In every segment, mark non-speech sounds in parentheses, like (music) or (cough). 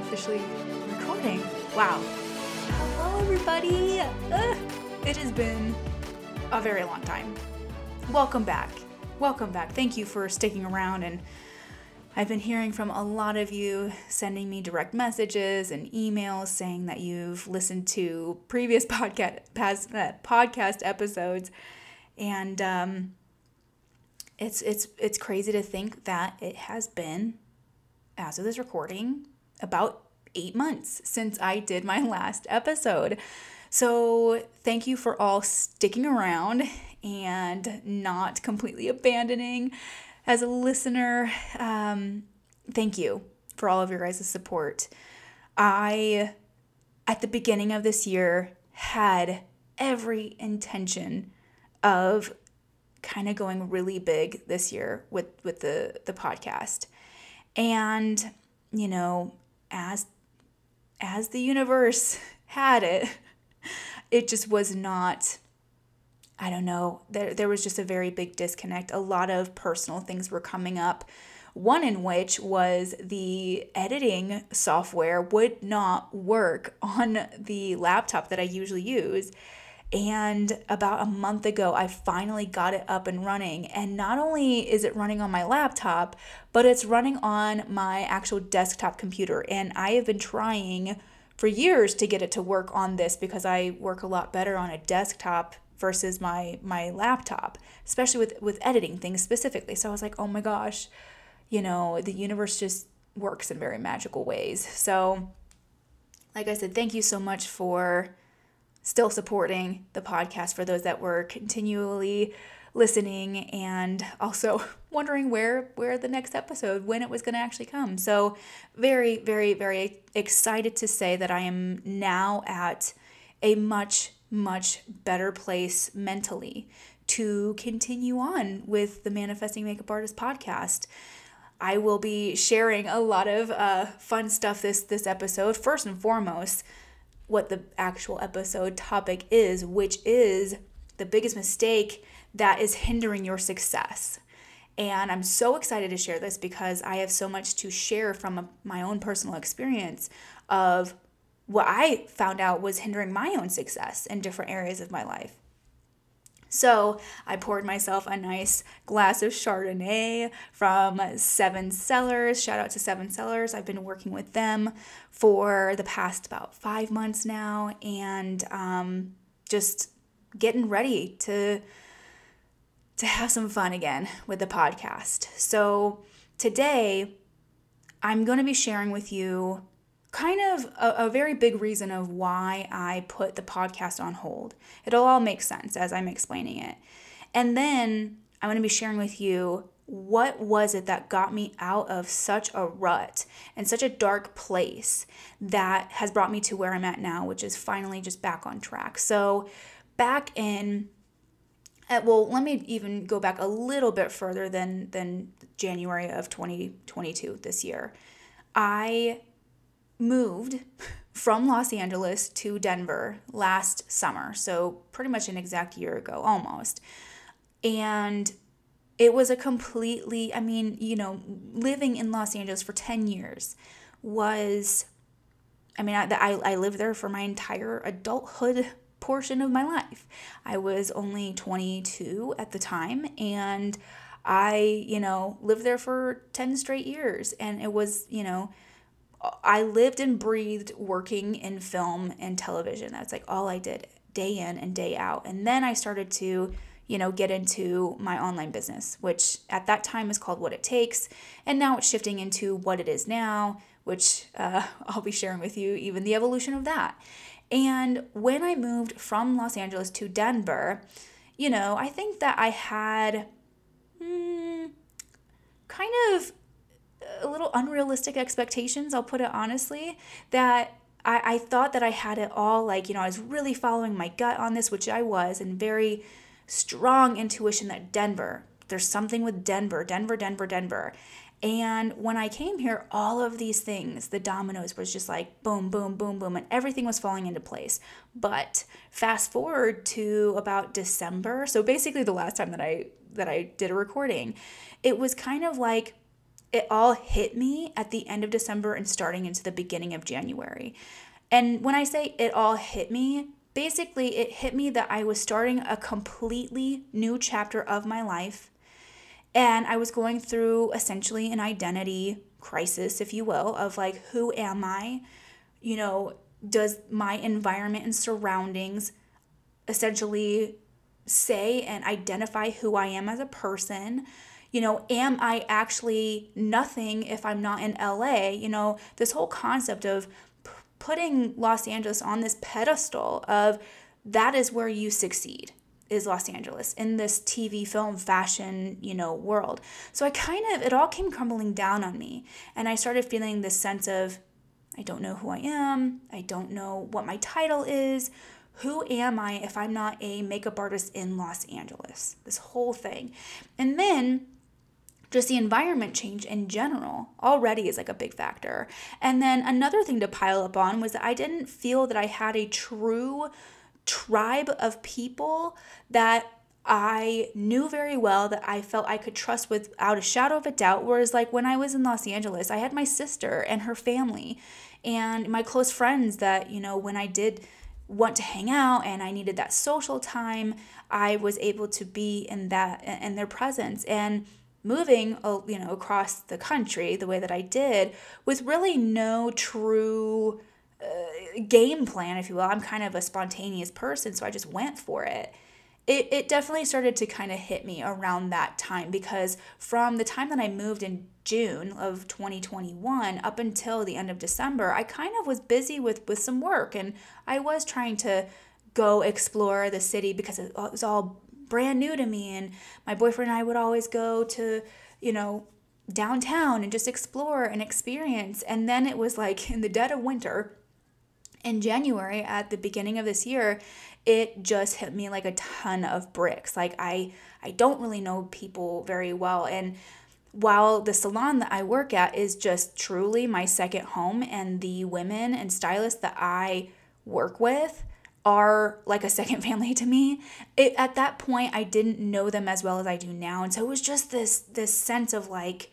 officially recording. Wow. Hello, everybody. Uh, it has been a very long time. Welcome back. Welcome back. Thank you for sticking around. And I've been hearing from a lot of you sending me direct messages and emails saying that you've listened to previous (laughs) podcast past, uh, podcast episodes, and um, it's it's it's crazy to think that it has been as of this recording, about eight months since I did my (laughs) last episode. So, thank you for all sticking around and not completely abandoning as a listener. Um, thank you for all of your guys' support. I, at the beginning of this year, had every intention of kind of going really big this year with with the the podcast and, you know, as as the universe (laughs) had it, it just was not I don't know. There there was just a very big disconnect. A lot of personal things were coming up. One in which was the editing software would not work on the laptop that I usually use. And about a month ago, I finally got it up and running. And not only is it running on my laptop, but it's running on my actual desktop computer. And I have been trying for years to get it to work on this because I work a lot better on a desktop versus my my laptop, especially with with editing things specifically. So I was like, "Oh my gosh, you know, the universe just works in very magical ways." So like I said, thank you so much for still supporting the podcast for those that were continually listening and also (laughs) wondering where where the next episode when it was going to actually come. So very very very excited to say that I am now at a much much better place mentally to continue on with the Manifesting Makeup Artist podcast. I will be sharing a lot of uh, fun stuff this this episode. First and foremost, what the actual episode topic is, which is the biggest mistake that is hindering your success. And I'm so excited to share this because I have so much to share from a, my own personal experience of what I found out was hindering my own success in different areas of my life. So I poured myself a nice glass of Chardonnay from Seven Cellars. Shout out to Seven Cellars. I've been working with them for the past about five months now and um, just getting ready to to have some fun again with the podcast. So today I'm going to be sharing with you kind of a, a, very big reason of why I put the podcast on hold. It'll all make sense as I'm explaining it. And then I'm going to be sharing with you what was it that got me out of such a rut and such a dark place that has brought me to where I'm at now, which is finally just back on track. So, back in uh, well, let me even go back a little bit further than than January of 2022 this year. I moved from Los Angeles to Denver last summer, so pretty much an exact year ago almost. And it was a completely, I mean, you know, living in Los Angeles for 10 years was, I mean, I, I, I lived there for my entire adulthood portion of my life. I was only 22 at the time and I, you know, lived there for 10 straight years. And it was, you know, I lived and breathed working in film and television. That's like all I did day in and day out. And then I started to, you know, get into my online business, which at that time is called What It Takes. And now it's shifting into what it is now, which uh, (laughs) I'll be sharing with you, even the evolution of that. And when I moved from Los Angeles to Denver, you know, I think that I had hmm, kind of a little unrealistic expectations, I'll put it honestly, that I, I thought that I had it all like, you know, I was really following my gut on this, which I was, and very strong intuition that Denver, there's something with Denver, Denver, Denver, Denver. And when I came here, all of these things, the dominoes was just like boom, boom, boom, boom, and everything was falling into place. But fast forward to about December, so basically the last time that I that I did a recording, it was kind of like it all hit me at the end of December and starting into the beginning of January. And when I say it all hit me, basically it hit me that I was starting a completely new chapter of my life. And I was going through essentially an identity crisis, if you will, of like, who am I? You know, does my environment and surroundings essentially say and identify who I am as a person? You know, am I actually nothing if I'm not in LA? You know, this whole concept of p- putting Los Angeles on this pedestal of that is where you succeed is Los Angeles in this TV, film, fashion, you know, world. So I kind of, it all came crumbling down on me. And I started feeling this sense of, I don't know who I am. I don't know what my title is. Who am I if I'm not a makeup artist in Los Angeles? This whole thing. And then just the environment change in general already is like a big factor. And then another thing to pile up on was that I didn't feel that I had a true tribe of people that I knew very well that I felt I could trust without a shadow of a doubt. Whereas, like when I was in Los Angeles, I had my sister and her family and my close friends that, you know, when I did want to hang out and I needed that social time, I was able to be in that in their presence. And moving you know across the country the way that I did with really no true uh, game plan, if you will. I'm kind of a spontaneous person, so I just went for it. It, it definitely started to kind of hit me around that time because from the time that I moved in June of 2021 up until the end of December, I kind of was busy with, with some work and I was trying to go explore the city because it was all brand new to me. And my boyfriend and I would always go to, you know, downtown and just explore and experience. And then it was like in the dead of winter, in January at the beginning of this year, it just hit me like a ton of bricks. Like I I don't really know people very well and while the salon that I work at is just truly my second home and the women and stylists that I work with are like a second (laughs) family to me. It, at that point I didn't know them as well as I do now and so it was just this this sense of like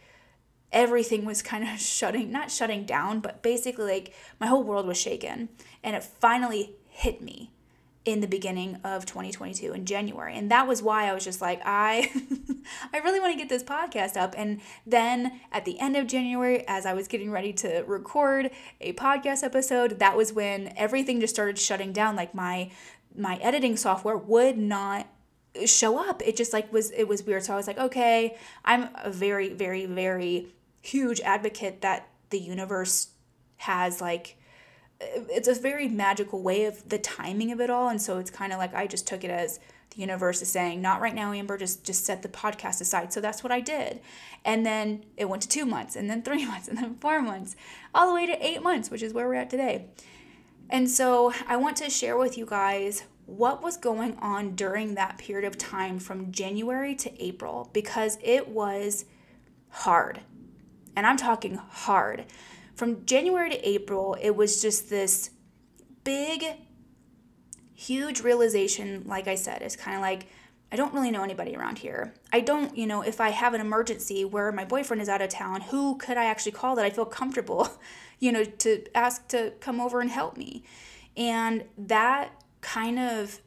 everything was kind of (laughs) shutting, not shutting down, but basically like my whole world was shaken. And it finally hit me in the beginning of 2022 in January. And that was why I was just like, I (laughs) I really want to get this podcast up. And then at the end of January as I was getting ready to record a podcast episode, that was when everything just started shutting down like my my editing software would not show up. It just like was it was weird. So I was like, okay, I'm a very very very huge advocate that the universe has like it's a very magical way of the timing of it all. And so it's kind of like I just took it as the universe is saying not right now Amber just just set the podcast aside. So that's what I did. And then it went to 2 months and then 3 (laughs) months and then 4 months all the way to 8 months which is where we're at today. And so I want to share with you guys what was going on during that period of time from January to April because it was hard. And I'm talking hard. From January to April, it was just this big, huge realization. Like I said, it's kind of like, I don't really know anybody around here. I don't, you know, if I have an emergency where my boyfriend is out of town, who could I actually call that I feel comfortable, (laughs) you know, to ask to come over and help me? And that kind of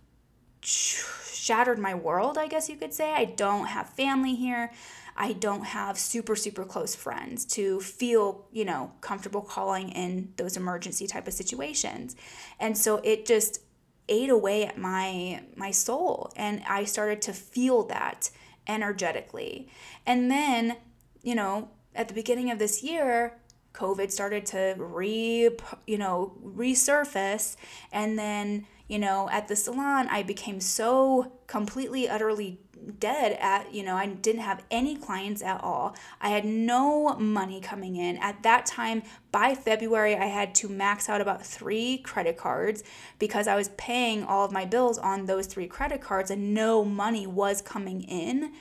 shattered my world, I guess you could say. I don't have family here. I don't have super, super close friends to feel, you know, comfortable calling in those emergency type of situations. And so it just ate away at my my soul and I started to feel that energetically. And then, you know, at the beginning of this year, COVID started to re, you know, resurface and then, you know, at the salon I became so completely utterly dead at you know i didn't have any clients at all. I had no money coming in. At that time by february i had to max out about three credit cards because i was paying all of my bills on those three credit cards and no money was coming in.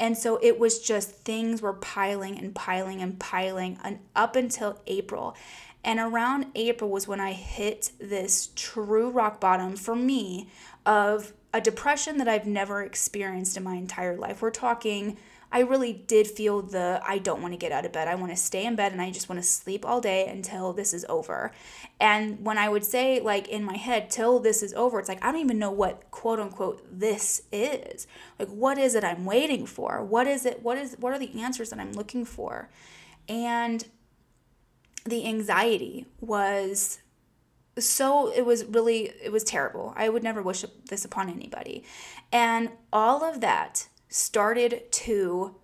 And so it was just things were piling and piling and piling and up until april. And around april was when i hit this true rock bottom for me of a depression that I've never experienced in my entire life. We're talking I really did feel the I don't want to get out of bed. I want to stay in bed and I just want to sleep all day until this is over. And when I would say, like in my head, till this is over, it's like I don't even know what quote unquote this is. Like, what is it I'm waiting for? What is it? What is what are the answers that I'm looking for? And the anxiety was so it was really it was terrible i would never wish this upon anybody and all of that started to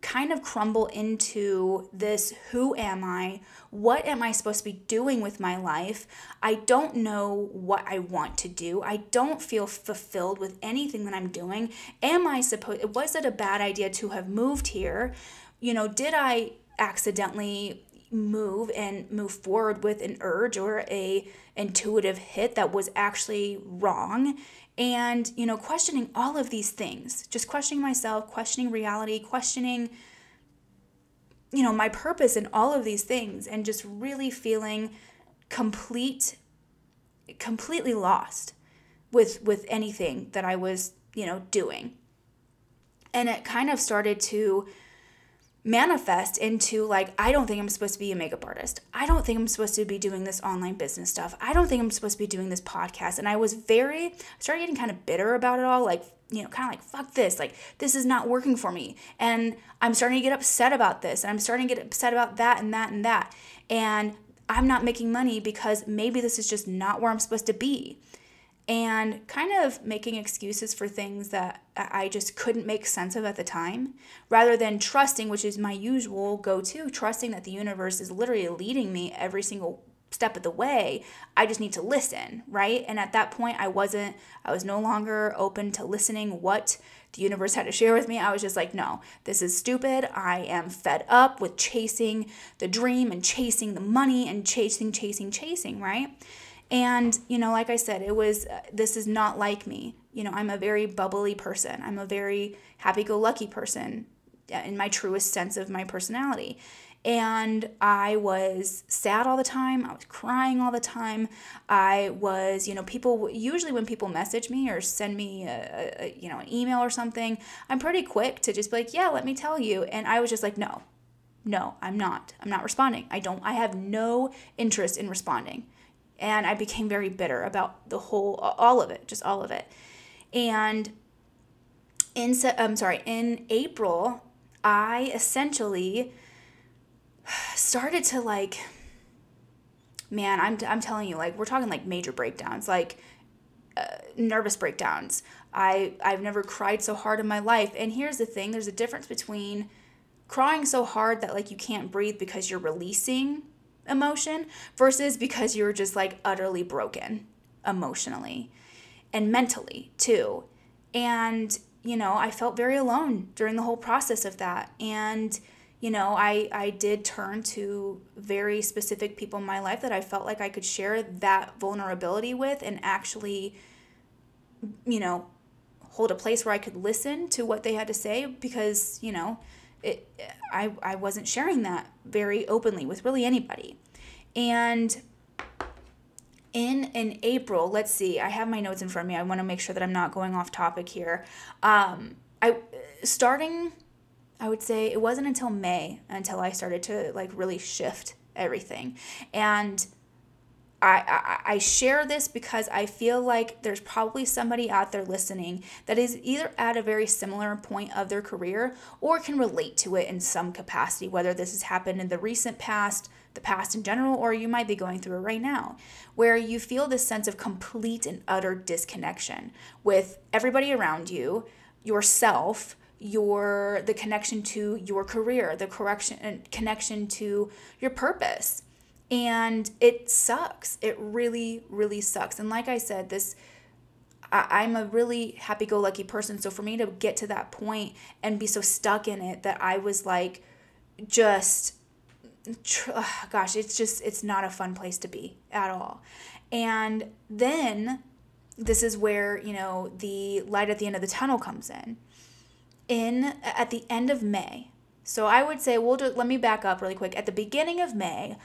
kind of crumble into this who am I? What am I supposed to be doing with my life? I don't know what I want to do. I don't feel fulfilled with anything that I'm doing. Am I supposed was it a bad idea to have moved here? You know, did I accidentally move and move forward with an urge or a intuitive hit that was actually wrong. And you know questioning all of these things just questioning myself questioning reality questioning you know my purpose in all of these things and just really feeling complete completely lost with with anything that I was you know doing. And it kind of started to manifest into like I don't think I'm supposed to be a makeup artist. I don't think I'm supposed to be doing this online business stuff. I don't think I'm supposed to be doing this podcast. And I was very I started getting kind of bitter about it all like you know, kind of like fuck this. Like this is not working for me. And I'm starting to get upset about this and I'm starting to get upset about that and that and that. And I'm not making money because maybe this is just not where I'm supposed to be and kind of making excuses for things that I just couldn't make sense of at the time, rather than trusting, which is my usual go to, trusting that the universe is literally leading me every single step of the way. I just need to listen, right? And at that point, I wasn't, I was no longer open to listening what the universe had to share with me. I was just like, no, this is stupid. I am fed up with chasing the dream and chasing the money and chasing, chasing, chasing, right? And, you know, like I said, it was, uh, this is not like me. You know, I'm a very bubbly person. I'm a very happy go lucky person uh, in my truest sense of my personality. And I was sad all the time. I was crying all the time. I was, you know, people usually when people message me or send me a, a you know, an email or something, I'm pretty quick to just be like, yeah, let me tell you. And I was just like, no, no, I'm not. I'm not responding. I don't, I have no interest in responding and I became very bitter about the whole all of it, just all of it. And in I'm sorry, in April, I essentially started to like man, I'm I'm telling you like we're talking like major breakdowns, like uh, nervous breakdowns. I I've never cried so hard in my life. And here's the thing, there's a difference between crying so hard that like you can't breathe because you're releasing emotion versus because you're just like utterly broken emotionally and mentally too. And, you know, I felt very alone during the whole process of that. And, you know, I, I did turn to very specific people in my life that I felt like I could share that vulnerability with and actually, you know, hold a place where I could listen to what they had to say because, you know, it, I, I wasn't sharing that very openly with really anybody. And in in April, let's see, I have my notes in front of me. I want to make sure that I'm not going off topic here. Um, I starting, I would say it wasn't until May until I started to like really shift everything, and I, I, I share this because I feel like there's probably somebody out there listening that is either at a very similar point of their career or can relate to it in some capacity, whether this has happened in the recent past, the past in general, or you might be going through it right now, where you feel this sense of complete and utter disconnection with everybody around you, yourself, your the connection to your career, the correction connection to your purpose and it sucks. It really, really sucks. And like I said, this I, am a really happy go lucky person. So for me to get to that point and be so stuck in it that I was like, just, gosh, it's just, it's not a fun place to be at all. And then this is where, you know, the light at the end of the tunnel comes in. In at the end of May. So I would say, we'll do, let me back up really quick. At the beginning of May,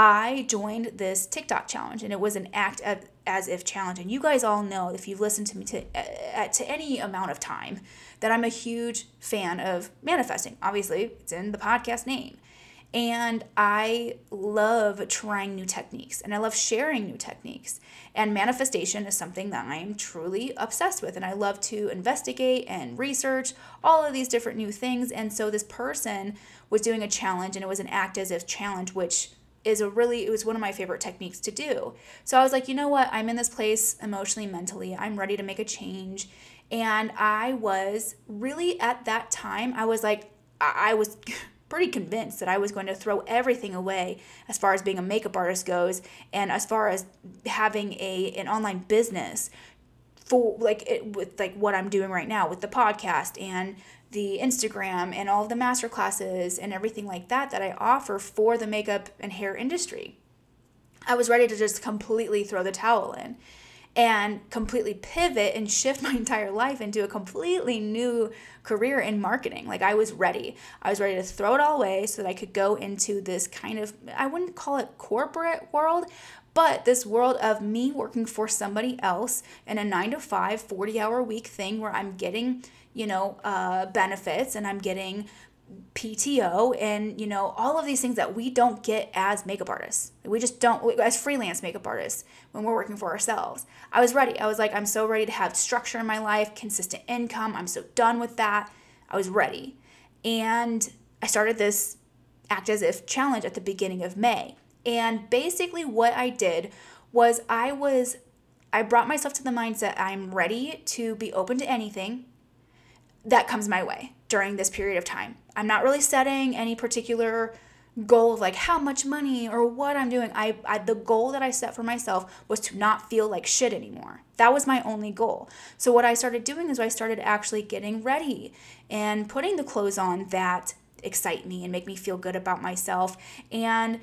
I joined this TikTok challenge and it was an act of, as if challenge. And you guys all know if you've listened to me to uh, to any amount of time that I'm a huge fan of manifesting. Obviously, it's in the podcast name. And I love trying new techniques and I love sharing new techniques. And manifestation is something that I am truly obsessed with. And I love to investigate and research all of these different new things. And so this person was doing a challenge and it was an act as if challenge, which is a really it was one of my favorite techniques to do. So I was like, you know what? I'm in this place emotionally, mentally. I'm ready to make a change. And I was really at that time, I was like, I was (laughs) pretty convinced that I was going to throw everything away as far as being a makeup artist goes and as far as having a an online business for like it, with like what I'm doing right now with the podcast and the Instagram and all the master classes and everything like that that I offer for the makeup and hair industry. I was ready to just completely throw the towel in and completely pivot and shift (laughs) my entire life into a completely new career in marketing. Like I was ready. I was ready to throw it all away so that I could go into this kind of I wouldn't call it corporate world, but this world of me working for somebody else in a 9 to 5 40 hour week thing where I'm getting you know, uh, benefits and I'm getting PTO and, you know, all of these things that we don't get as makeup artists. We just don't, as freelance makeup artists when we're working for ourselves. I was ready. I was like, I'm so ready to have structure in my life, consistent income. I'm so done with that. I was ready. And I started this act as if challenge at the beginning of May. And basically, what I did was I was, I brought myself to the mindset I'm ready to be open to anything that comes my way during this period of time. I'm not really setting any particular goal of like how much money or what I'm doing. I, I the goal that I set for myself was to not feel like shit anymore. That was my only goal. So what I started doing is I started actually getting ready and putting the clothes on that excite me and make me feel good about myself and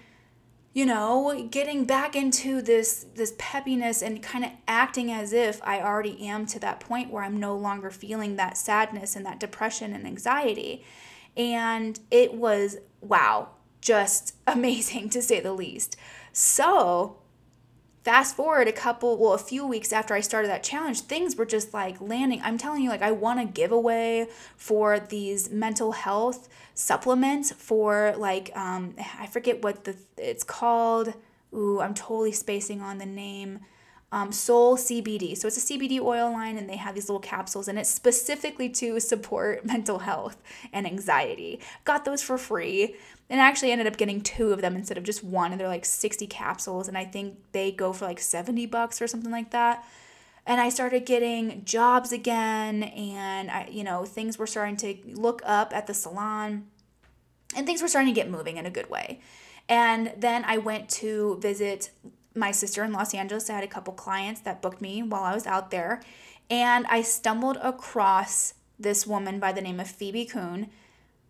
you know, getting back into this this peppiness and kind of acting as if I already am to that point where I'm no longer feeling that sadness and that depression and anxiety. And it was wow, just (laughs) amazing to say the least. So, fast forward a couple well a few weeks after i started that challenge things were just like landing i'm telling you like i won a giveaway for these mental health supplements for like um i forget what the it's called ooh i'm totally spacing on the name um, Soul CBD. So it's a CBD oil line, and they have these little capsules, and it's specifically to support (laughs) mental health and anxiety. Got those for free, and I actually ended up getting two of them instead of just one, and they're like 60 capsules, and I think they go for like 70 bucks or something like that. And I started getting jobs again, and I, you know, things were starting to look up at the salon, and things were starting to get moving in a good way. And then I went to visit my sister in Los Angeles. I had a couple clients that booked me while I was out there. And I stumbled across this woman by the name of Phoebe Kuhn,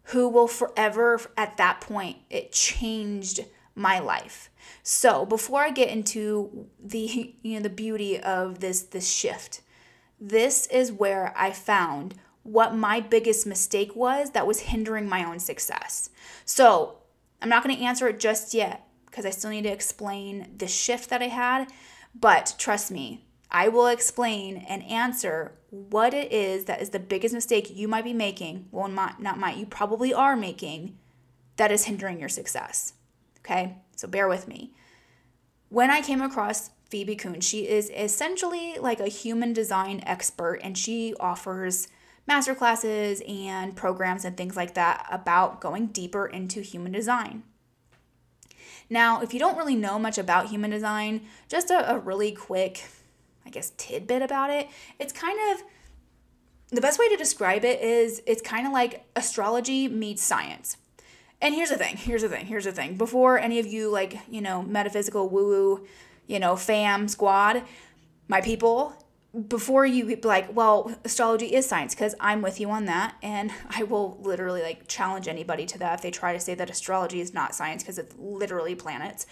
who will forever, at that point, it changed my life. So before I get into the (laughs) you know the beauty of this this shift, this is where I found what my biggest mistake was that was hindering my own success. So I'm not going to answer it just yet because I still need to explain the shift that I had. But trust me, I will explain and answer what it is that is the biggest mistake you might be making. Well, not, not might, you probably are making that is hindering your success. Okay, so bear with me. When I came across Phoebe Kuhn, she is essentially like a human design expert and she offers masterclasses and programs and things like that about going deeper into human design. Now, if you don't really know much about human design, just a, a really quick, I guess, tidbit about it, it's kind of the best way to describe it is it's kind of like astrology meets science. And here's the thing, here's the thing, here's the thing. Before any of you, like, you know, metaphysical woo woo, you know, fam squad, my people, before you be like, well, astrology is science, because I'm with you on that. And I will literally like challenge anybody to that if they try to say that astrology is not science, because it's literally planets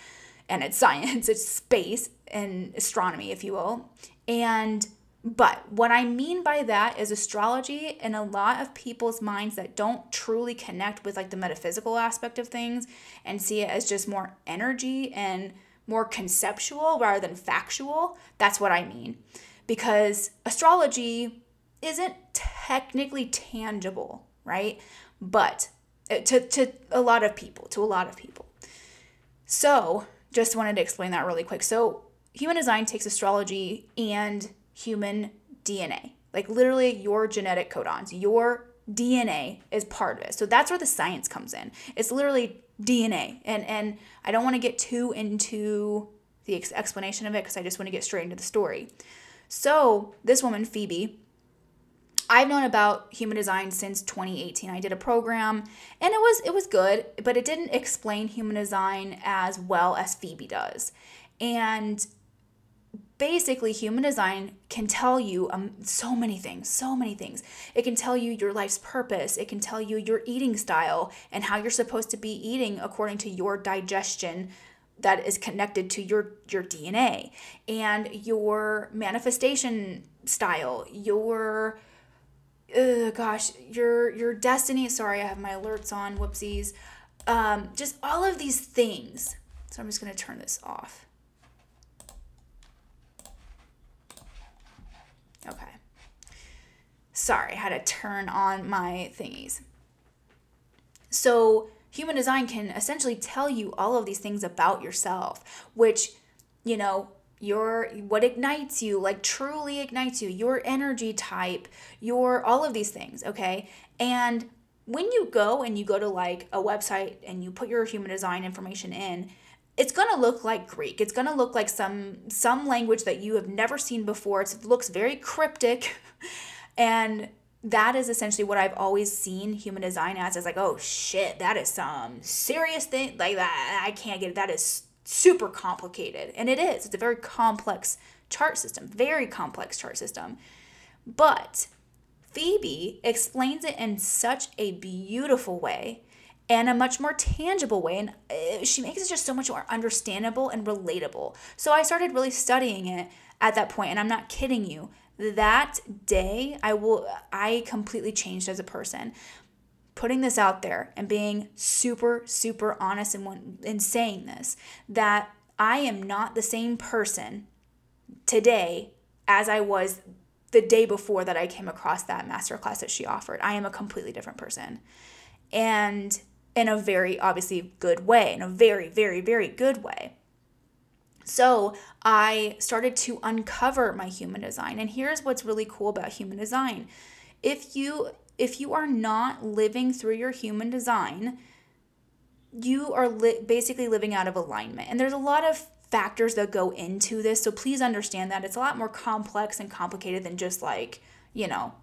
and it's science, (laughs) it's space and astronomy, if you will. And But what I mean by that is astrology in a lot of people's minds that don't truly connect with like the metaphysical aspect of things and see it as just more energy and more conceptual rather than factual. That's what I mean. Because astrology isn't technically tangible, right? But uh, to, to a lot of people, to a lot of people. So, just wanted to explain that really quick. So, human design takes astrology and human DNA, like literally your genetic codons, your DNA is part of it. So that's where the science comes in. It's literally DNA. And and I don't want to get too into the ex- explanation of it because I just want to get straight into the story. So, this woman Phoebe I've known about human design since 2018. I did a program and it was it was good, but it didn't explain human design as well as Phoebe does. And basically human design can tell you um, so many things so many things. It can tell you your life's purpose. It can tell you your eating style and how you're supposed to be eating according to your digestion that is connected to your your DNA and your manifestation style your uh, gosh your your destiny. Sorry I have my alerts on whoopsies. Um, just all of these things. So I'm just going to turn this off Okay. Sorry, I had to turn on my thingies. So, human design can essentially tell you all of these things about yourself, which, you know, your what ignites you, like truly ignites you, your energy type, your all of these things, okay? And when you go and you go to like a website and you put your human design information in, it's going to look like greek. It's going to look like some some language that you have never seen before. It looks very cryptic. (laughs) And that is essentially what i've always seen human design as is like oh shit that is some serious thing. Like that i can't get it. That is super complicated. And it is. It's a very complex chart system very complex chart system. But phoebe explains it in such a beautiful way and a much more tangible way. And uh, she makes it just so much more understandable and relatable. So I started really studying it at that point, and I'm not kidding you. That day, I will I completely changed as a person. Putting this out there and being super super honest in in saying this that I am not the same person today as I was the day before that I came across that masterclass that she offered. I am a completely different person. And in a very obviously good way, in a very, very, very good way. So I started to uncover my human design. And here's what's really cool about human design. If you if you are not living through your human design, you are li- basically living out of alignment. And there's a lot of factors that go into this. So please understand that it's a lot more complex and complicated than just like, you know,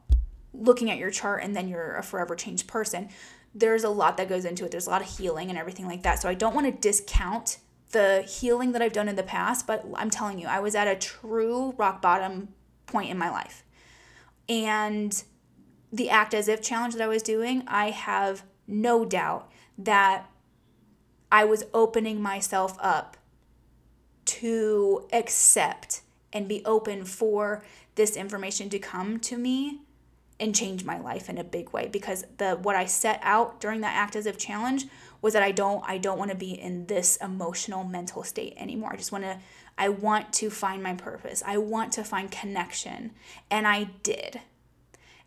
looking at your chart and then you're a forever changed person there's a lot that goes into it. There's a lot of healing and everything like that. So I don't want to discount the healing that I've done in the past, but I'm telling you, I was at a true rock bottom point in my life. And the act as if challenge that I was doing, I have no doubt that I was opening myself up to accept and be open for this information to come to me and change my life in a big way because the what I set out during that act as if challenge was that I don't I don't want to be in this emotional mental state anymore. I just want to I want to find my purpose. I want to find connection and I did.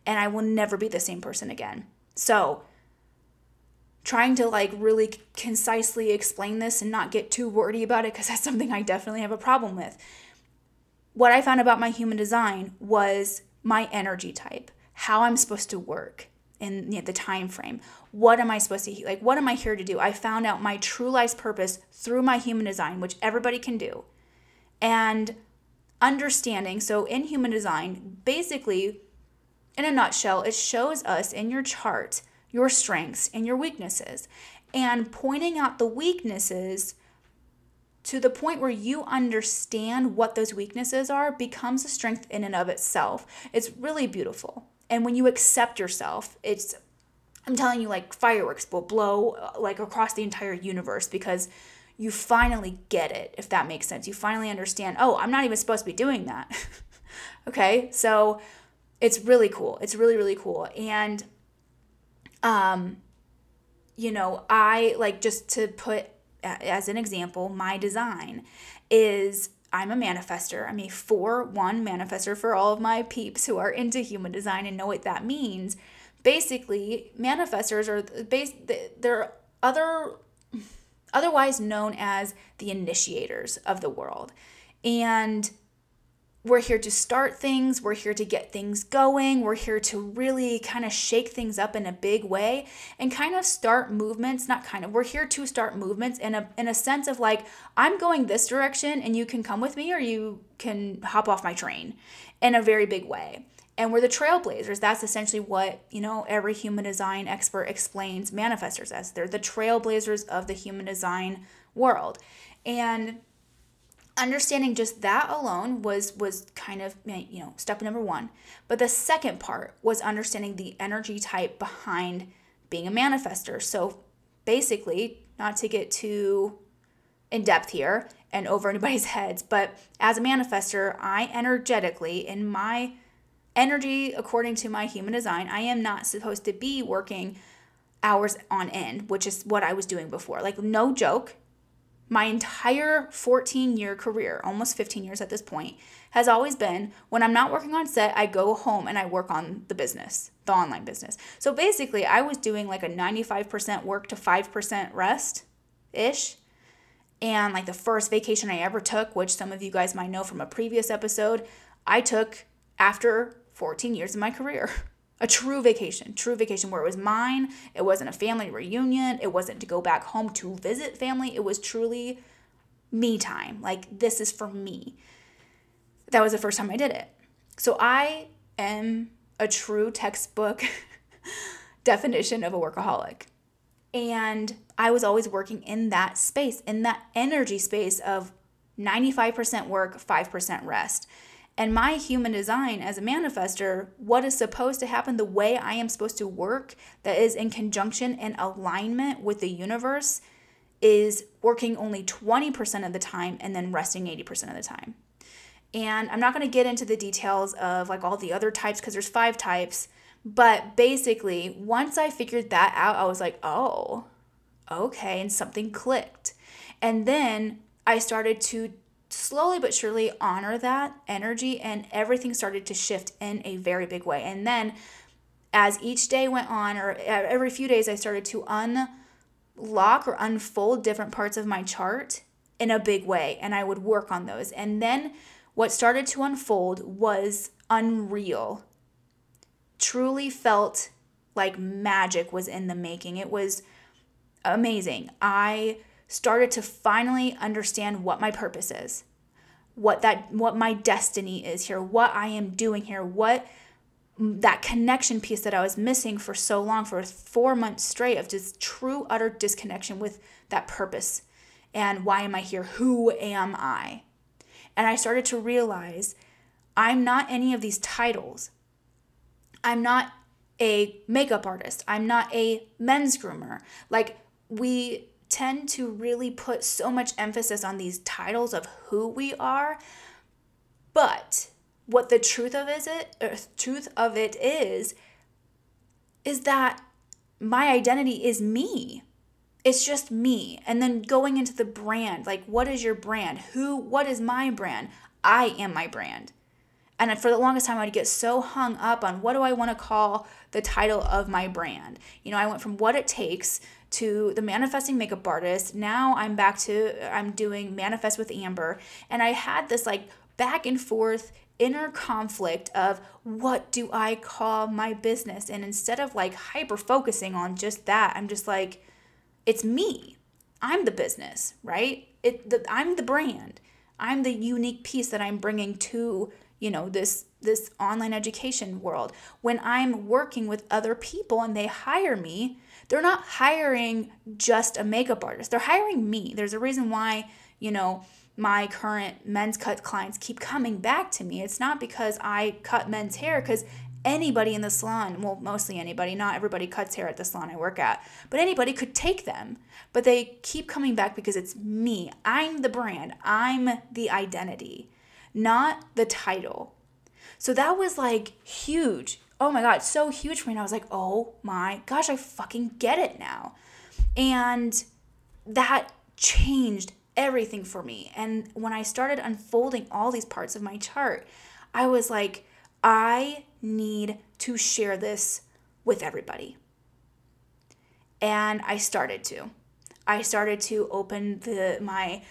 And I will never be the same person again. So, trying to like really concisely explain this and not get too wordy about it because that's something I definitely have a problem with. What I found about my human design was my energy type how I'm supposed to work in you know, the time frame. What am I supposed to like what am I here to do? I found out my true life's purpose through my human design, which everybody can do. And understanding, so in human design, basically in a nutshell, it shows us in your chart your strengths and your weaknesses and pointing out the weaknesses to the point where you understand what those weaknesses are becomes a strength in and of itself. It's really beautiful. And when you accept yourself, it's I'm telling you like fireworks will blow uh, like across the entire universe because you finally get it if that makes sense. You finally understand, "Oh, I'm not even supposed to be doing that." (laughs) okay? So it's really cool. It's really really cool. And um you know, I like just to put as an example, my design is I'm a manifestor. I'm a 4 1 manifestor for all of my peeps who are into human design and know what that means. Basically, manifestors are base they're other otherwise known as the initiators of the world. And we're here to start things, we're here to get things going, we're here to really kind of shake things up in a big way and kind of start movements, not kind of, we're here to start movements in a in a sense of like I'm going this direction and you can come with me or you can hop off my train in a very big way. And we're the trailblazers. That's essentially what, you know, every human design expert explains manifestors as. They're the trailblazers of the human design world. And understanding just that alone was was kind of you know step number one. But the second part was understanding the energy type behind being a manifestor. So basically not to get too in depth here and over (laughs) anybody's heads but as a manifester i energetically in my energy according to my human design i am not supposed to be working hours on end which is what i was doing before. Like no joke my entire 14 year career, almost 15 years at this point, has always been when I'm not working on set, I go home and I work on the business, the online business. So basically, I was doing like a 95% work to 5% rest ish. And like the first vacation I ever took, which some of you guys might know from a previous episode, I took after 14 years of my career. (laughs) a true vacation, true vacation where it was mine. It wasn't a family reunion. It wasn't to go back home to visit family. It was truly me time. Like, this is for me. That was the first time I did it. So I am a true textbook (laughs) definition of a workaholic. And I was always working in that space, in that energy space of 95% work, 5% rest. And my human design as a manifestor, what is supposed to happen, the way I am supposed to work, that is in conjunction and alignment with the universe, is working only 20% of the time and then resting 80% of the time. And I'm not going to get into the details of like all the other types because there's five types. But basically, once I figured that out, I was like, oh, okay. And something clicked. And then I started to slowly but surely honor that energy and everything started to shift in a very big way. And then as each day went on or every few days I started to unlock or unfold different parts of my chart in a big way and I would work on those. And then what started to unfold was unreal. Truly felt like magic was in the making. It was amazing. I started to finally understand what my purpose is what that what my destiny is here what i am doing here what that connection piece that i was missing for so long for 4 months straight of just true utter disconnection with that purpose. And why am i here? Who am i? And i started to realize i'm not any of these titles. I'm not a makeup artist. I'm not a men's groomer. Like we tend to really put so much emphasis on these titles of who we are. But what the truth of is it or truth of it is is that my identity is me. It's just me. And then going into the brand, like what is your brand? Who what is my brand? I am my brand. And for the longest time, I'd get so hung up on what do I want to call the title of my brand. You know, I went from what it takes to the manifesting makeup artist. Now I'm back to I'm doing manifest with Amber and I had this like back and forth inner conflict of what do I call my business and instead of like hyper focusing on just that I'm just like it's me. I'm the business, right? It the, I'm the brand. I'm the unique piece that I'm bringing to, you know, this this online education world. When I'm working with other people and they hire me, they're not hiring just a makeup artist. They're hiring me. There's a reason why, you know, my current men's cut clients keep coming back to me. It's not because I cut men's hair because anybody in the salon, well, mostly anybody, not everybody cuts hair at the salon I work at, but anybody could take them. But they keep coming back because it's me. I'm the brand, I'm the identity, not the title. So that was like huge. Oh my God, so huge for me. And I was like, oh my gosh, I fucking get it now. And that changed everything for me. And when I started unfolding all these parts of my chart, I was like, I need to share this with everybody. And I started to. I started to open the my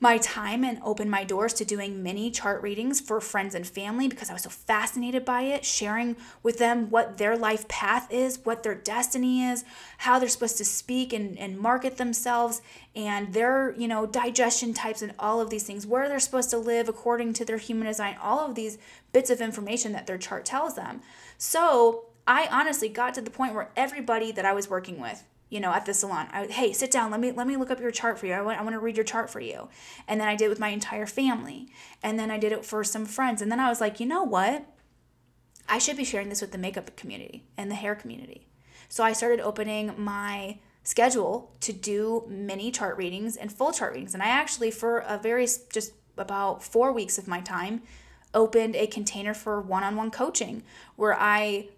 my time and open my doors to doing mini chart readings for friends and family because I was so fascinated by it, sharing with them what their life path is, what their destiny is, how they're supposed to speak and, and market themselves, and their, you know, digestion types and all of these things, where they're supposed to live according to their human design, all of these bits of information that their chart tells them. So I honestly got to the point where everybody that I was working with, you know, at the salon. I, hey, sit down. Let me let me look up your chart for you. I want I want to read your chart for you. And then I did it with my entire family. And then I did it for some friends. And then I was like, you know what? I should be sharing this with the makeup community and the hair community. So I started opening my schedule to do mini chart readings and full chart readings. And I actually, for a very just about four weeks of my time, opened a container for one on one coaching where I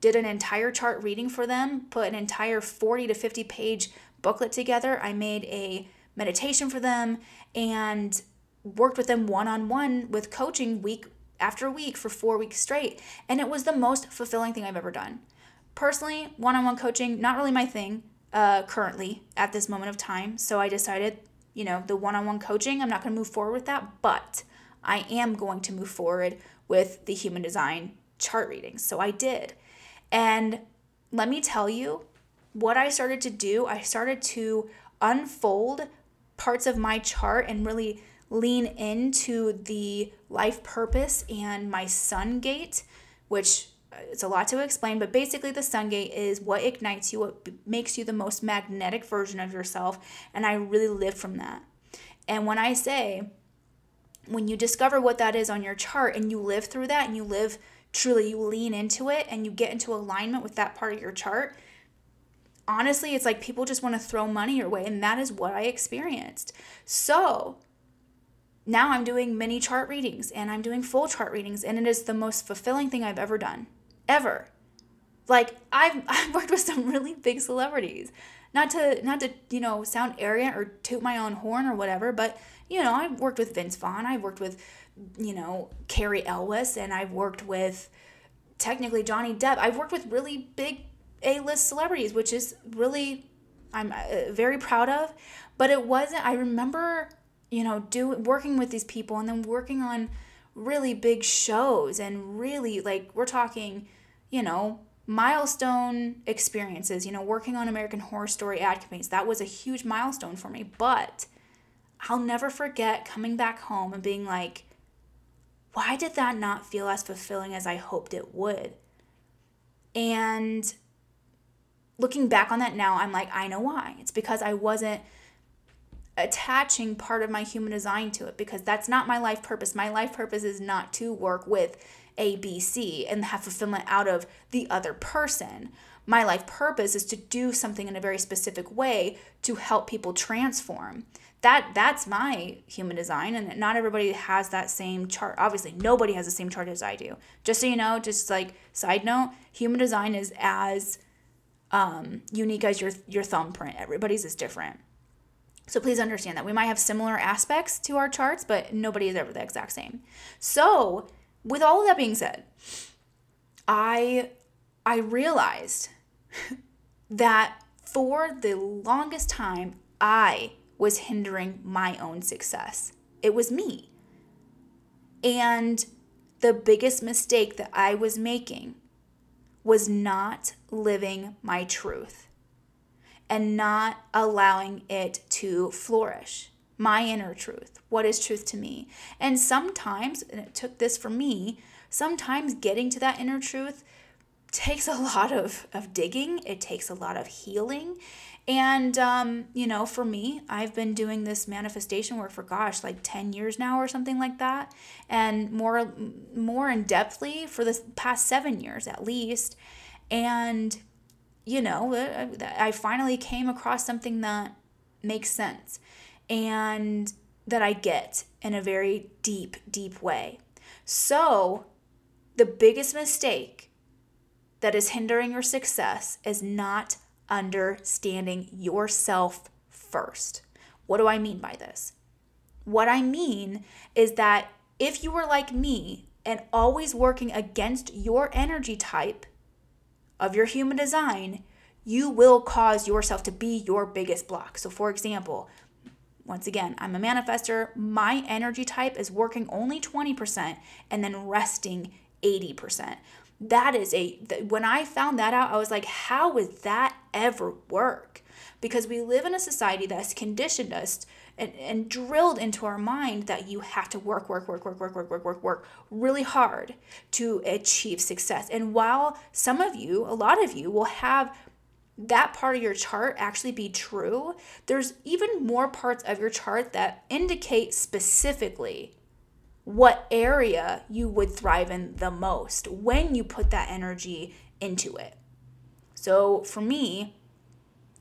did an entire chart reading for them, put an entire 40 to 50 page booklet together. I made a meditation for them and worked with them one on one with coaching week after week for four weeks straight. And it was the most fulfilling thing I've ever done. Personally, one on one coaching, not really my thing uh, currently at this moment of time. So I decided, you know, the one on one coaching, I'm not going to move forward with that, but I am going to move forward with the human design chart readings. So I did. And let me tell you, what I started to do, I started to unfold parts of my chart and really lean into the life purpose and my sun gate, which uh, it's a lot to explain, but basically the sun gate is what ignites you, what makes you the most magnetic version of yourself, and I really live from that. And when I say when you discover what that is on your chart and you live through that and you live truly you lean into it and you get into alignment with that part of your chart, honestly, it's like people just want to throw money your way. And that is what I experienced. So now I'm doing mini chart readings and I'm doing full chart readings. And it is the most fulfilling thing I've ever done, ever. Like I've, (laughs) I've worked with some really big celebrities. Not to not to, you know, sound arrogant or toot my own horn or whatever, but you know, I've worked with Vince Vaughn, I've worked with you know, Cary Elwes, and I've worked with technically Johnny Depp. I've worked with really big A list celebrities, which is really, I'm uh, very proud of. But it wasn't, I remember, you know, do, working with these people and then working on really big shows and really, like, we're talking, you know, milestone experiences, you know, working on American Horror Story ad campaigns. That was a huge milestone for me. But I'll never forget coming back home and being like, why did that not feel as fulfilling as I hoped it would? And looking back on that now, I'm like, I know why. It's because I wasn't attaching part of my human design to it because that's not my life purpose. My life purpose is not to work with ABC and have fulfillment out of the other person. My life purpose is to do something in a very specific way to help people transform. That that's my human design and not everybody has that same chart obviously nobody has the same chart as i do. Just so you know just like side note human design is as um, unique as your your thumbprint. Everybody's is different. So please understand that. We might have similar aspects to our charts but nobody is ever the exact same. So with all of that being said i i realized (laughs) that for the longest time i was hindering my own success. It was me. And the biggest mistake that I was making was not living my truth and not allowing it to flourish. My inner truth. What is truth to me? And sometimes, and it took this for me, sometimes getting to that inner truth takes a (laughs) lot of, of digging, it takes a lot of healing, and, um, you know, for me, I've been doing this manifestation work for gosh, like 10 years now or something like that. And more, more in depthly for the past seven years at least. And, you know, I finally came across something that makes sense and that I get in a very deep, deep way. So the biggest mistake that is hindering your success is not understanding yourself first. What do I mean by this? What I mean is that if you were like me and always working against your energy type of your human design, you will cause yourself to be your biggest block. So, for example, once again, I'm a manifestor. My energy type is working only 20% and then resting 80%. That is a, when I found that out, I was like, how would that ever work? Because we live in a society that's conditioned us and, and drilled into our mind that you have to work, work, work, work, work, work, work, work, work really hard to achieve success. And while some of you, a lot of you, will have that part of your chart actually be true, there's even more parts of your chart that indicate specifically what area you would thrive in the most when you put that energy into it. So for me,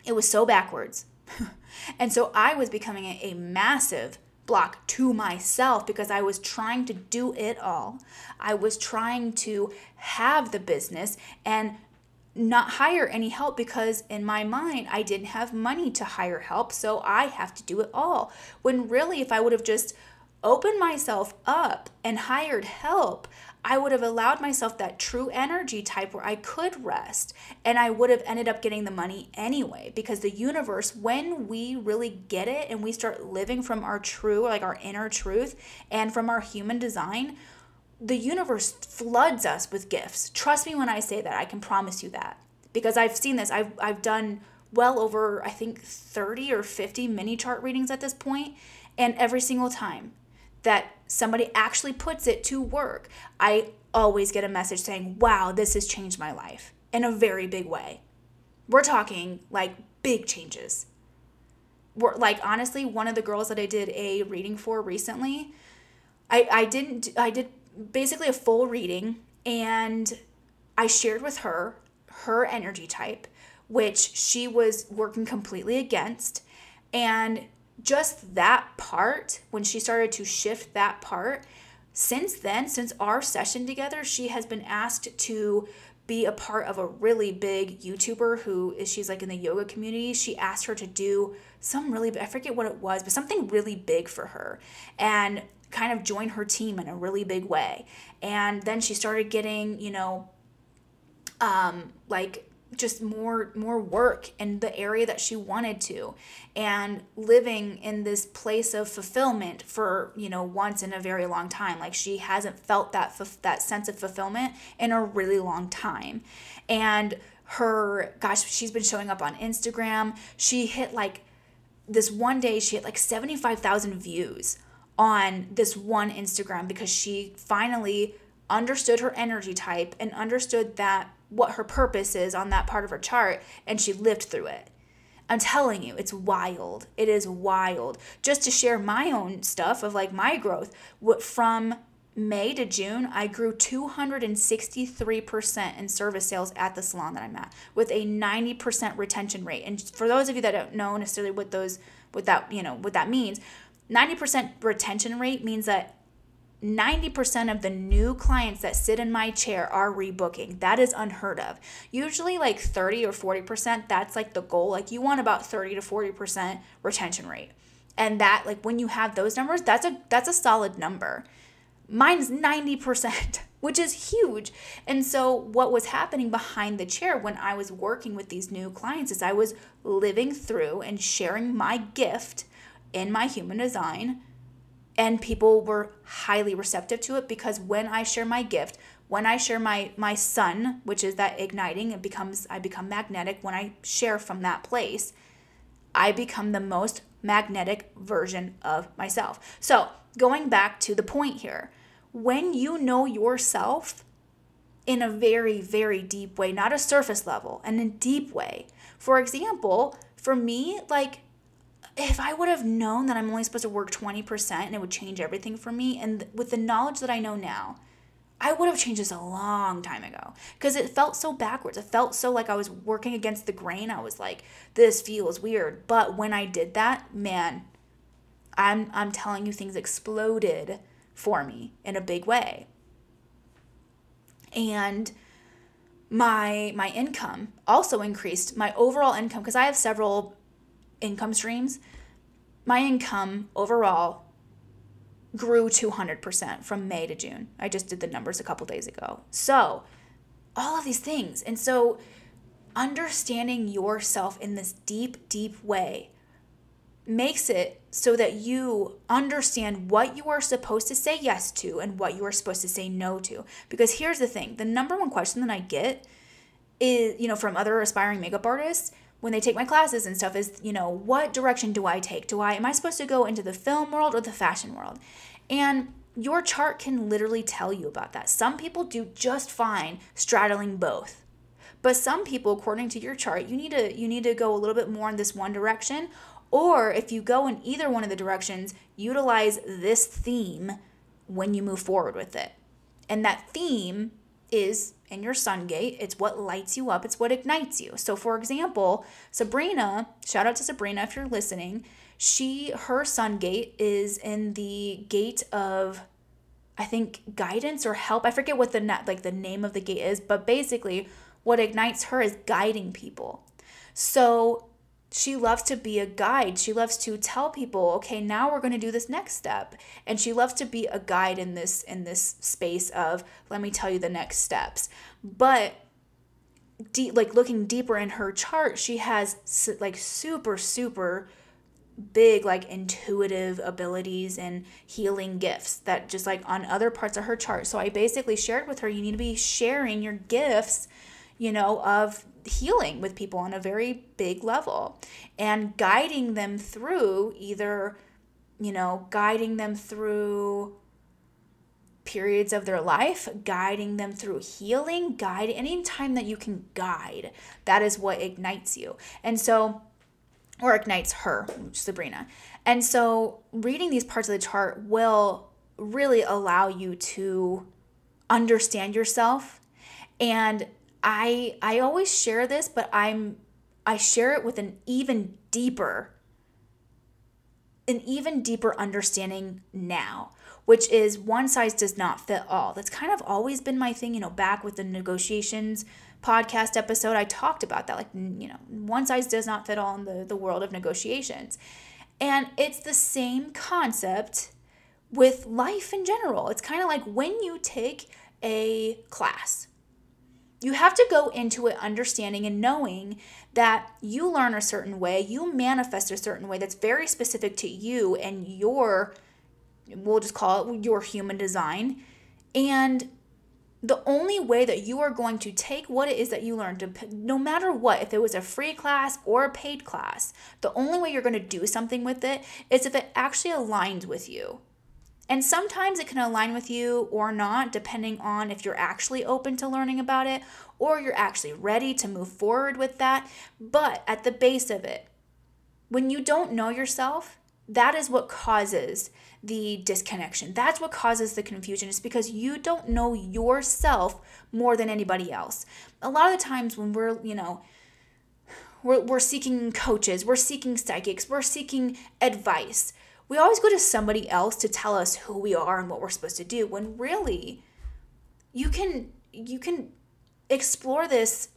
it was so backwards. (laughs) and so I was becoming a, massive block to myself because I was trying to do it all. I was trying to have the business and not hire any help because in my mind I didn't have money to hire help, so I have to do it all. When really, if I would have just opened myself up and hired help, I would have allowed myself that true energy type where I could rest and I would have ended up getting the money anyway. Because the universe, when we really get it and we start living from our true, like our inner truth and from our human design, the universe floods us with gifts. Trust me when I say that. I can promise you that. Because I've seen this. I've, I've done well over, I think, 30 or 50 mini chart readings at this point, And every single time that somebody actually puts it to work, I always get a message saying, wow, this has changed my life in a very big way. We're talking like big changes. We're, like honestly, one of the girls that I did a reading for recently, I, I didn't I did basically a full reading and I shared with her her energy type, which she was working completely against. And just that part, when she started to shift that part, since then, since our session together, she has been asked to be a part of a really big YouTuber who is she's like in the yoga community. She asked her to do some really I forget what it was, but something really big for her and kind of join her team in a really big way. And then she started getting, you know, um like just more more work in the area that she wanted to and living in this place of fulfillment for you know once in a very long time. Like she hasn't felt that that sense of fulfillment in a really long time. And her gosh she's been showing up on Instagram. She hit like this one day she hit like 75,000 views on this one Instagram because she finally understood her energy type and understood that what her purpose is on that part of her chart and she lived through it. I'm telling you, it's wild. It is wild. Just to share my own stuff of like my growth, what from May to June, I grew 263% in service sales at the salon that I'm at with a 90% retention rate. And for those of you that don't know necessarily what those what that, you know, what that means, 90% retention rate means that 90% of the new clients that sit in my chair are rebooking. That is unheard of. Usually, like 30 or 40%, that's like the goal. Like, you want about 30 to 40% retention rate. And that, like, when you have those numbers, that's a that's a solid number. Mine's 90%, (laughs) which is huge. And so, what was happening behind the chair when I was working with these new clients is I was living through and sharing my gift in my human design and people were highly receptive to it because when I share my gift, when I share my my sun, which is that igniting, it becomes I become magnetic when I share from that place. I become the most magnetic version of myself. So, going back to the point here, when you know yourself in a very, very deep way, not a surface level, and a deep way. For example, for me, like if I would have known that I'm only supposed to work 20% and it would change everything for me, and with the knowledge that I know now, I would have changed this a long time ago because it felt so backwards. It felt so like I was working against the grain. I was like, this feels weird. But when I did that, man, I'm I'm telling you things exploded for me in a big way. And my my income also increased. My overall income because I have several income streams. My income overall grew 200% from May to June. I just did the numbers a couple days ago. So, all of these things. And so, understanding yourself in this deep, deep way makes it so that you understand what you are supposed to say yes to and what you are supposed to say no to. Because here's the thing the number one question that I get is, you know, from other aspiring makeup artists when they take my classes and stuff is, you know, what direction do I take? Do I am I supposed to go into the film world or the fashion world? And your chart can literally tell you about that. Some people do just fine straddling both. But some people according to your chart, you need to you need to go a little bit more in this one direction or if you go in either one of the directions, utilize this theme when you move forward with it. And that theme is in your sun gate. It's what lights you up, it's what ignites you. So, for example, Sabrina, shout out to Sabrina if you're listening, she, her sun gate is in the gate of, I think, guidance or help. I forget what the net, like the name of the gate is, but basically, what ignites her is guiding people. So, she loves to be a guide. She loves to tell people, okay, now we're going to do this next step. And she loves to be a guide in this in this space of let me tell you the next steps. But deep like looking deeper in her chart, she has like super super big like intuitive abilities and healing gifts that just like on other parts of her chart. So I basically shared with her you need to be sharing your gifts, you know, of healing with people on a very big level and guiding them through either, you know, guiding them through periods of their life, guiding them through healing, guide anytime that you can guide, that is what ignites you. And so, or ignites her, Sabrina. And so, reading these parts of the chart will really allow you to understand yourself and I I always share this, but I'm I share it with an even deeper an even deeper understanding now, which is one size does not fit all. That's kind of always been my thing, you know, back with the negotiations podcast episode, I talked about that. Like, you know, one size does not fit all in the, the world of negotiations. And it's the same concept with life in general. It's kind of like when you take a class, you have to go into it understanding and knowing that you learn a certain way, you manifest a certain way that's very specific to you and your, we'll just call it your human design. And the only way that you are going to take what it is that you learned, no matter what, if it was a free class or a paid class, the only way you're going to do something with it is if it actually aligns with you. And sometimes it can align with you or not, depending on if you're actually open to learning about it or you're actually ready to move forward with that. But at the base of it, when you don't know yourself, that is what causes the disconnection. That's what causes the confusion. It's because you don't know yourself more than anybody else. A lot of the times when we're, you know, we're, we're seeking coaches, we're seeking psychics, we're seeking advice we always go to somebody else to tell us who we are and what we're supposed to do when really you can you can explore this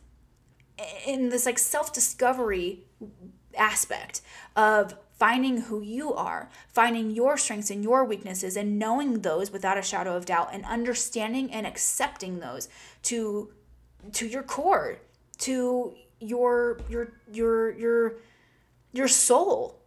in this like self-discovery aspect of finding who you are, finding your strengths and your weaknesses and knowing those without a shadow of doubt and understanding and accepting those to to your core, to your your your your your soul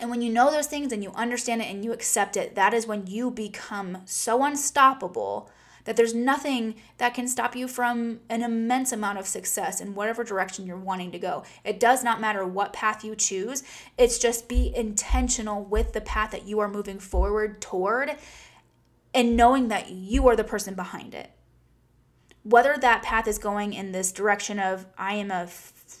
and when you know those things and you understand it and you accept it, that is when you become so unstoppable that there's nothing that can stop you from an immense amount of success in whatever direction you're wanting to go. It does not matter what path you choose, it's just be intentional with the path that you are moving forward toward and knowing that you are the person behind it. Whether that path is going in this direction of, I am a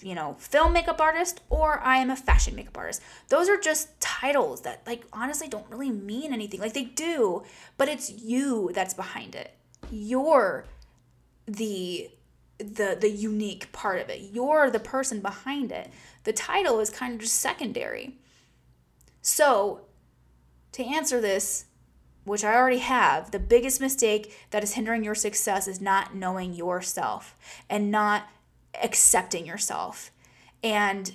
you know, film makeup artist or I am a fashion makeup artist. Those are just titles that like honestly don't really mean anything. Like they do, but it's you that's behind it. You're the the the unique part of it. You're the person behind it. The title is kind of just secondary. So, to answer this which I already have, the biggest mistake that is hindering your success is not knowing yourself and not accepting yourself. And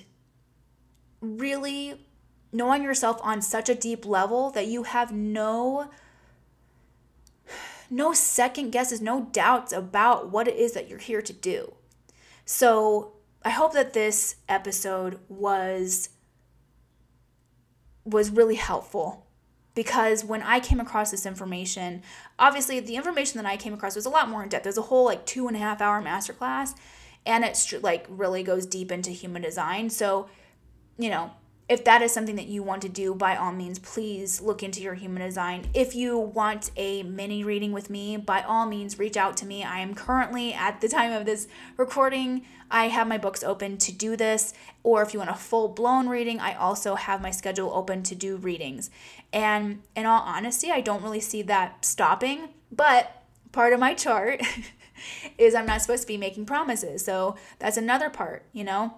really knowing yourself on such a deep level that you have no no second guesses, no doubts about what it is that you're here to do. So, I hope that this episode was was really helpful because when I came across this information, obviously the information that I came across was a lot more in depth. There's a whole like two and a half hour masterclass, and it's like really goes deep into human design. So, you know, if that is something that you want to do, by all means, please look into your human design. If you want a mini reading with me, by all means, reach out to me. I am currently, at the time of this recording, I have my books open to do this. Or if you want a full blown reading, I also have my schedule open to do readings. And in all honesty, I don't really see that stopping, but part of my chart (laughs) is I'm not supposed to be making promises. So that's another part, you know?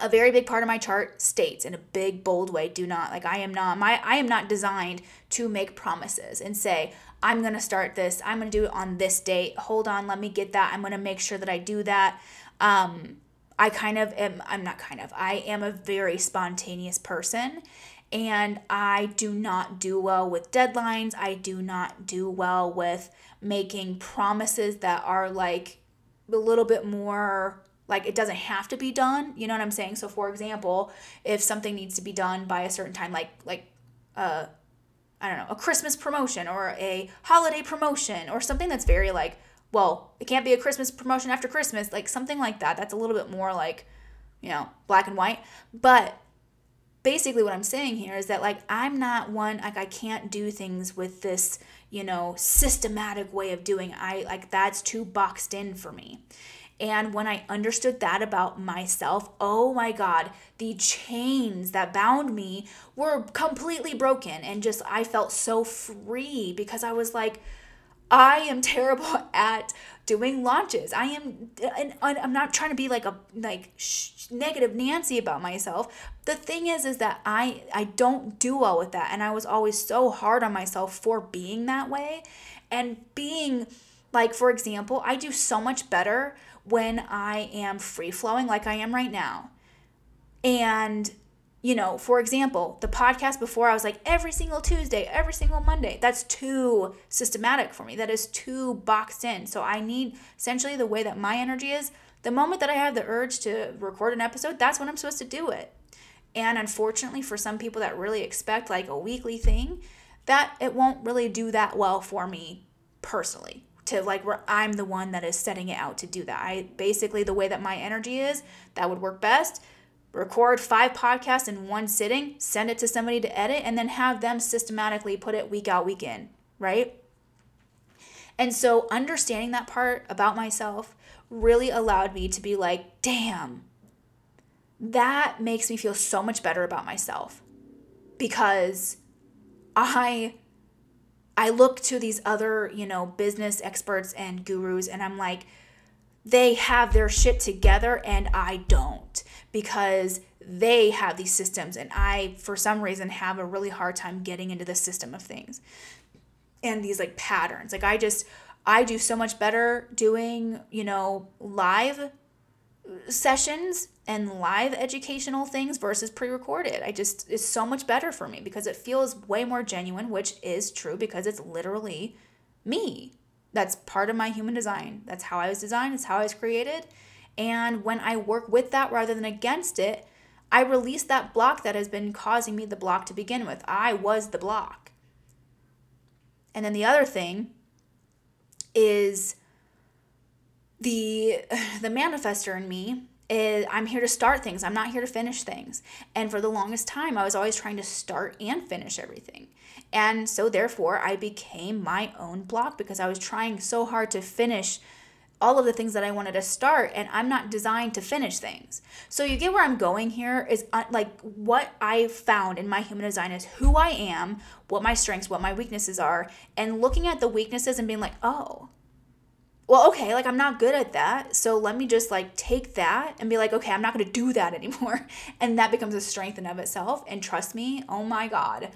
a very big part of my chart states in a big bold way do not like i am not my i am not designed to make promises and say i'm to start this i'm to do it on this date hold on let me get that i'm to make sure that i do that um i kind of am i'm not kind of i am a very spontaneous person and i do not do well with deadlines. I do not do well with making promises that are like a little bit more like it doesn't have to be done. You know what i'm saying? So for example if something needs to be done by a certain time like like uh i don't know a christmas promotion or a holiday promotion or something that's very like well it can't be a christmas promotion after christmas like something like that that's a little bit more like you know black and white. But basically what i'm saying here is that like i'm not one like i can't do things with this you know systematic way of doing i like that's too boxed in for me and when I understood that about myself, oh my God, the chains that bound me were completely broken. And just, I felt so free because I was like, I am terrible (laughs) at doing launches. I am, uh, and I'm not trying to be like a like sh- negative Nancy about myself. The thing is, is that I I don't do well with that, and I was always so hard on myself for being that way, and being like, for example, I do so much better when I am free flowing like I am right now. And, you know, for example, the podcast before I was like every single Tuesday, every single Monday. That's too systematic for me. That is too boxed in. So I need essentially the way that my energy is. The moment that I have the urge to record an episode, that's when I'm supposed to do it. And unfortunately, for some people that really expect like a weekly thing, that it won't really do that well for me personally to like where I'm the one that is setting it out to do that. I basically the way that my energy is, that would work best. Record five podcasts in one sitting, send it to somebody to edit, and then have them systematically put it week out, week in, right? And so understanding that part about myself really allowed me to be like, damn, that makes me feel so much better about myself because I I look to these other, you know, business experts and gurus and I'm like, they have their shit together and I don't because they have these systems and I, for some reason, have a really hard time getting into the system of things and these like patterns. Like, I just, I do so much better doing, you know, live sessions and live educational things versus pre-recorded. I just it's so much better for me because it feels way more genuine, which is true because it's literally me. That's part of my human design. That's how I was designed, it's how I was created. And when I work with that rather than against it, I release that block that has been causing me the block to begin with. I was the block. And then the other thing is the (sighs) the manifestor in me is I'm here to start things. I'm not here to finish things. And for the longest time, I was always trying to start and finish everything. And so therefore, I became my own block because I was trying so hard to finish all of the things that I wanted to start and I'm not designed to finish things. So you get where I'm going here is uh, like what I found in my human design is who I am, what my strengths, what my weaknesses are, and looking at the weaknesses and being like, "Oh, well, okay, like I'm not good at that. So let me just like take that and be like, okay, I'm not going to do that (laughs) anymore. And that becomes a strength in of itself. And trust me, oh my God,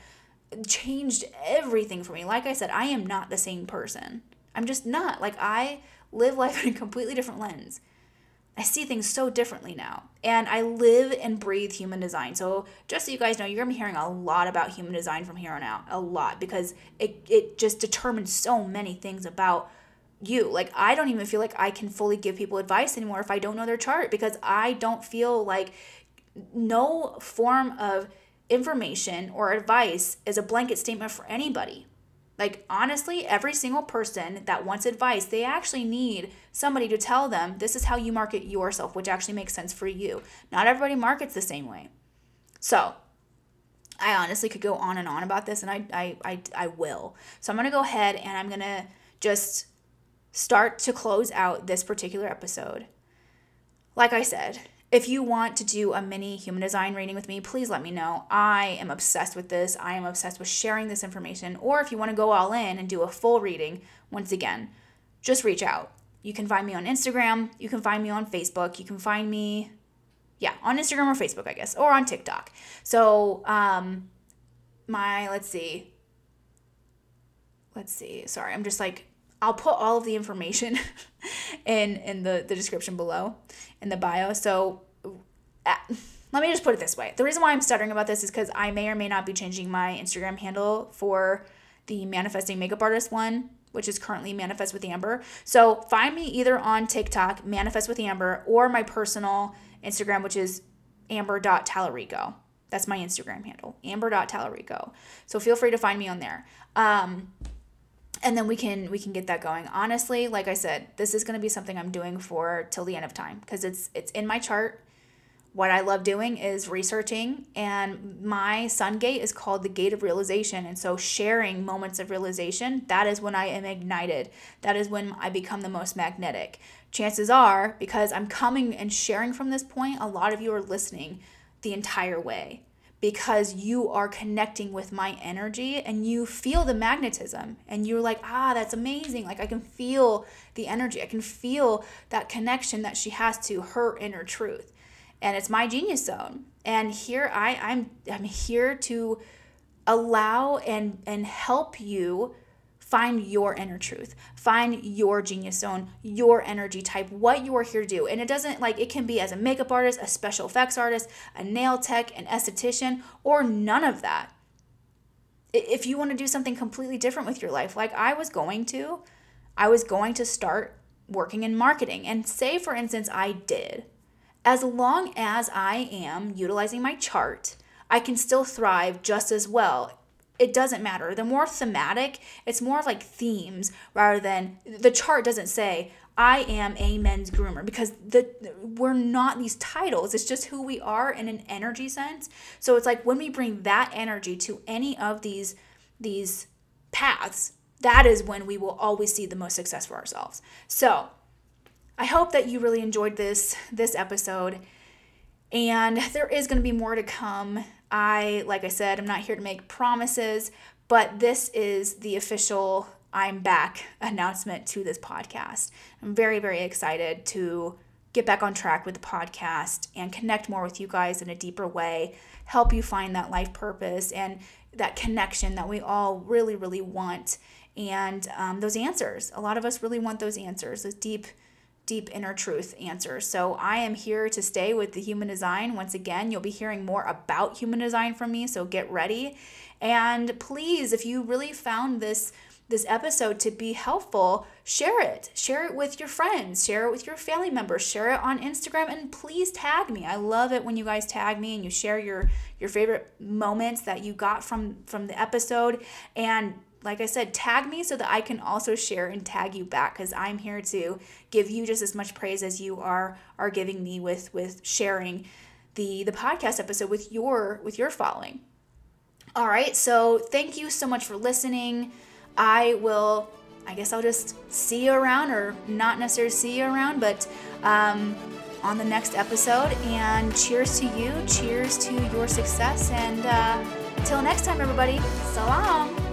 changed everything for me. Like I said, I am not the same person. I'm just not. Like I live life (laughs) in a completely different lens. I see things so differently now. And I live and breathe human design. So, just so you guys know, you're to be hearing a lot about human design from here on out. A lot because it, it just determines so many things about you. Like, I don't even feel like I can fully give people advice anymore if I don't know their chart because I don't feel like no form of information or advice is a blanket statement for anybody. Like, honestly, every single person that wants advice, they actually need somebody to tell them this is how you market yourself, which actually makes sense for you. Not everybody markets the same way. So, I honestly could go on and on about this, and I, I, I, I will. So, I'm to go ahead and I'm to just start to close out this particular episode. Like I said, if you want to do a mini human design reading with me, please let me know. I am obsessed with this. I am obsessed with sharing this information. Or if you want to go all in and do a full reading, once again, just reach out. You can find me on Instagram. You can find me on Facebook. You can find me, yeah, on Instagram or Facebook, I guess, or on TikTok. So, um, my, let's see, let's see. Sorry, I'm just like I'll put all of the information (laughs) in in the the description below in the bio. So uh, let me just put it this way. The reason why I'm stuttering about this is cuz I may or may not be changing my Instagram handle for the manifesting makeup artist one, which is currently manifest with Amber. So find me either on TikTok, manifest with Amber, or my personal Instagram, which is amber.talarico. That's my Instagram handle, amber.talarico. So feel free to find me on there. Um, and then we can we can get that going. Honestly like i said this is going to be something i'm doing for till the end of time because it's it's in my chart. What i love doing is researching and my sun gate is called the gate of realization and so sharing moments of realization that is when i am ignited. That is when i become the most magnetic. Chances are because i'm coming and sharing from this point a lot of you are listening the entire way because you are connecting with my energy and you feel the magnetism and you're like ah that's amazing. Like i can feel the energy. I can feel that connection that she has to her inner truth. And it's my genius zone. And here i i'm i'm here to allow and and help you Find your inner truth. Find your genius zone, your energy type, what you are here to do. And it doesn't like it can be as a makeup artist, a special effects artist, a nail tech, an esthetician, or none of that. If you want to do something completely different with your life, like I was going to, I was going to start working in marketing. And say, for instance, I did. As long as I am utilizing my chart, I can still thrive just as well it doesn't matter. The more thematic, it's more like themes rather than the chart doesn't say I am a men's groomer because the we're not these titles. It's just who we are in an energy sense. So it's like when we bring that energy to any of these these paths, that is when we will always see the most success for ourselves. So, I hope that you really enjoyed this this episode. And there is going to be more to come. I, like I said, I'm not here to make promises, but this is the official I'm back announcement to this podcast. I'm very, very excited to get back on track with the podcast and connect more with you guys in a deeper way, help you find that life purpose and that connection that we all really, really want. And um, those answers. A lot of us really want those answers, those deep deep inner truth answers. So I am here to stay with the human design. Once again, you'll be hearing more about human design from me, so get ready. And please, if you really found this this episode to be helpful, share it. Share it with your friends, share it with your family members, share it on Instagram and please tag me. I love it when you guys tag me and you share your your favorite moments that you got from from the episode and like I said, tag me so that I can also share and tag you back because I'm here to give you just as much praise as you are are giving me with with sharing the the podcast episode with your with your following. All right, so thank you so much for listening. I will, I guess I'll just see you around, or not necessarily see you around, but um, on the next episode. And cheers to you, cheers to your success, and uh, until next time, everybody, salam.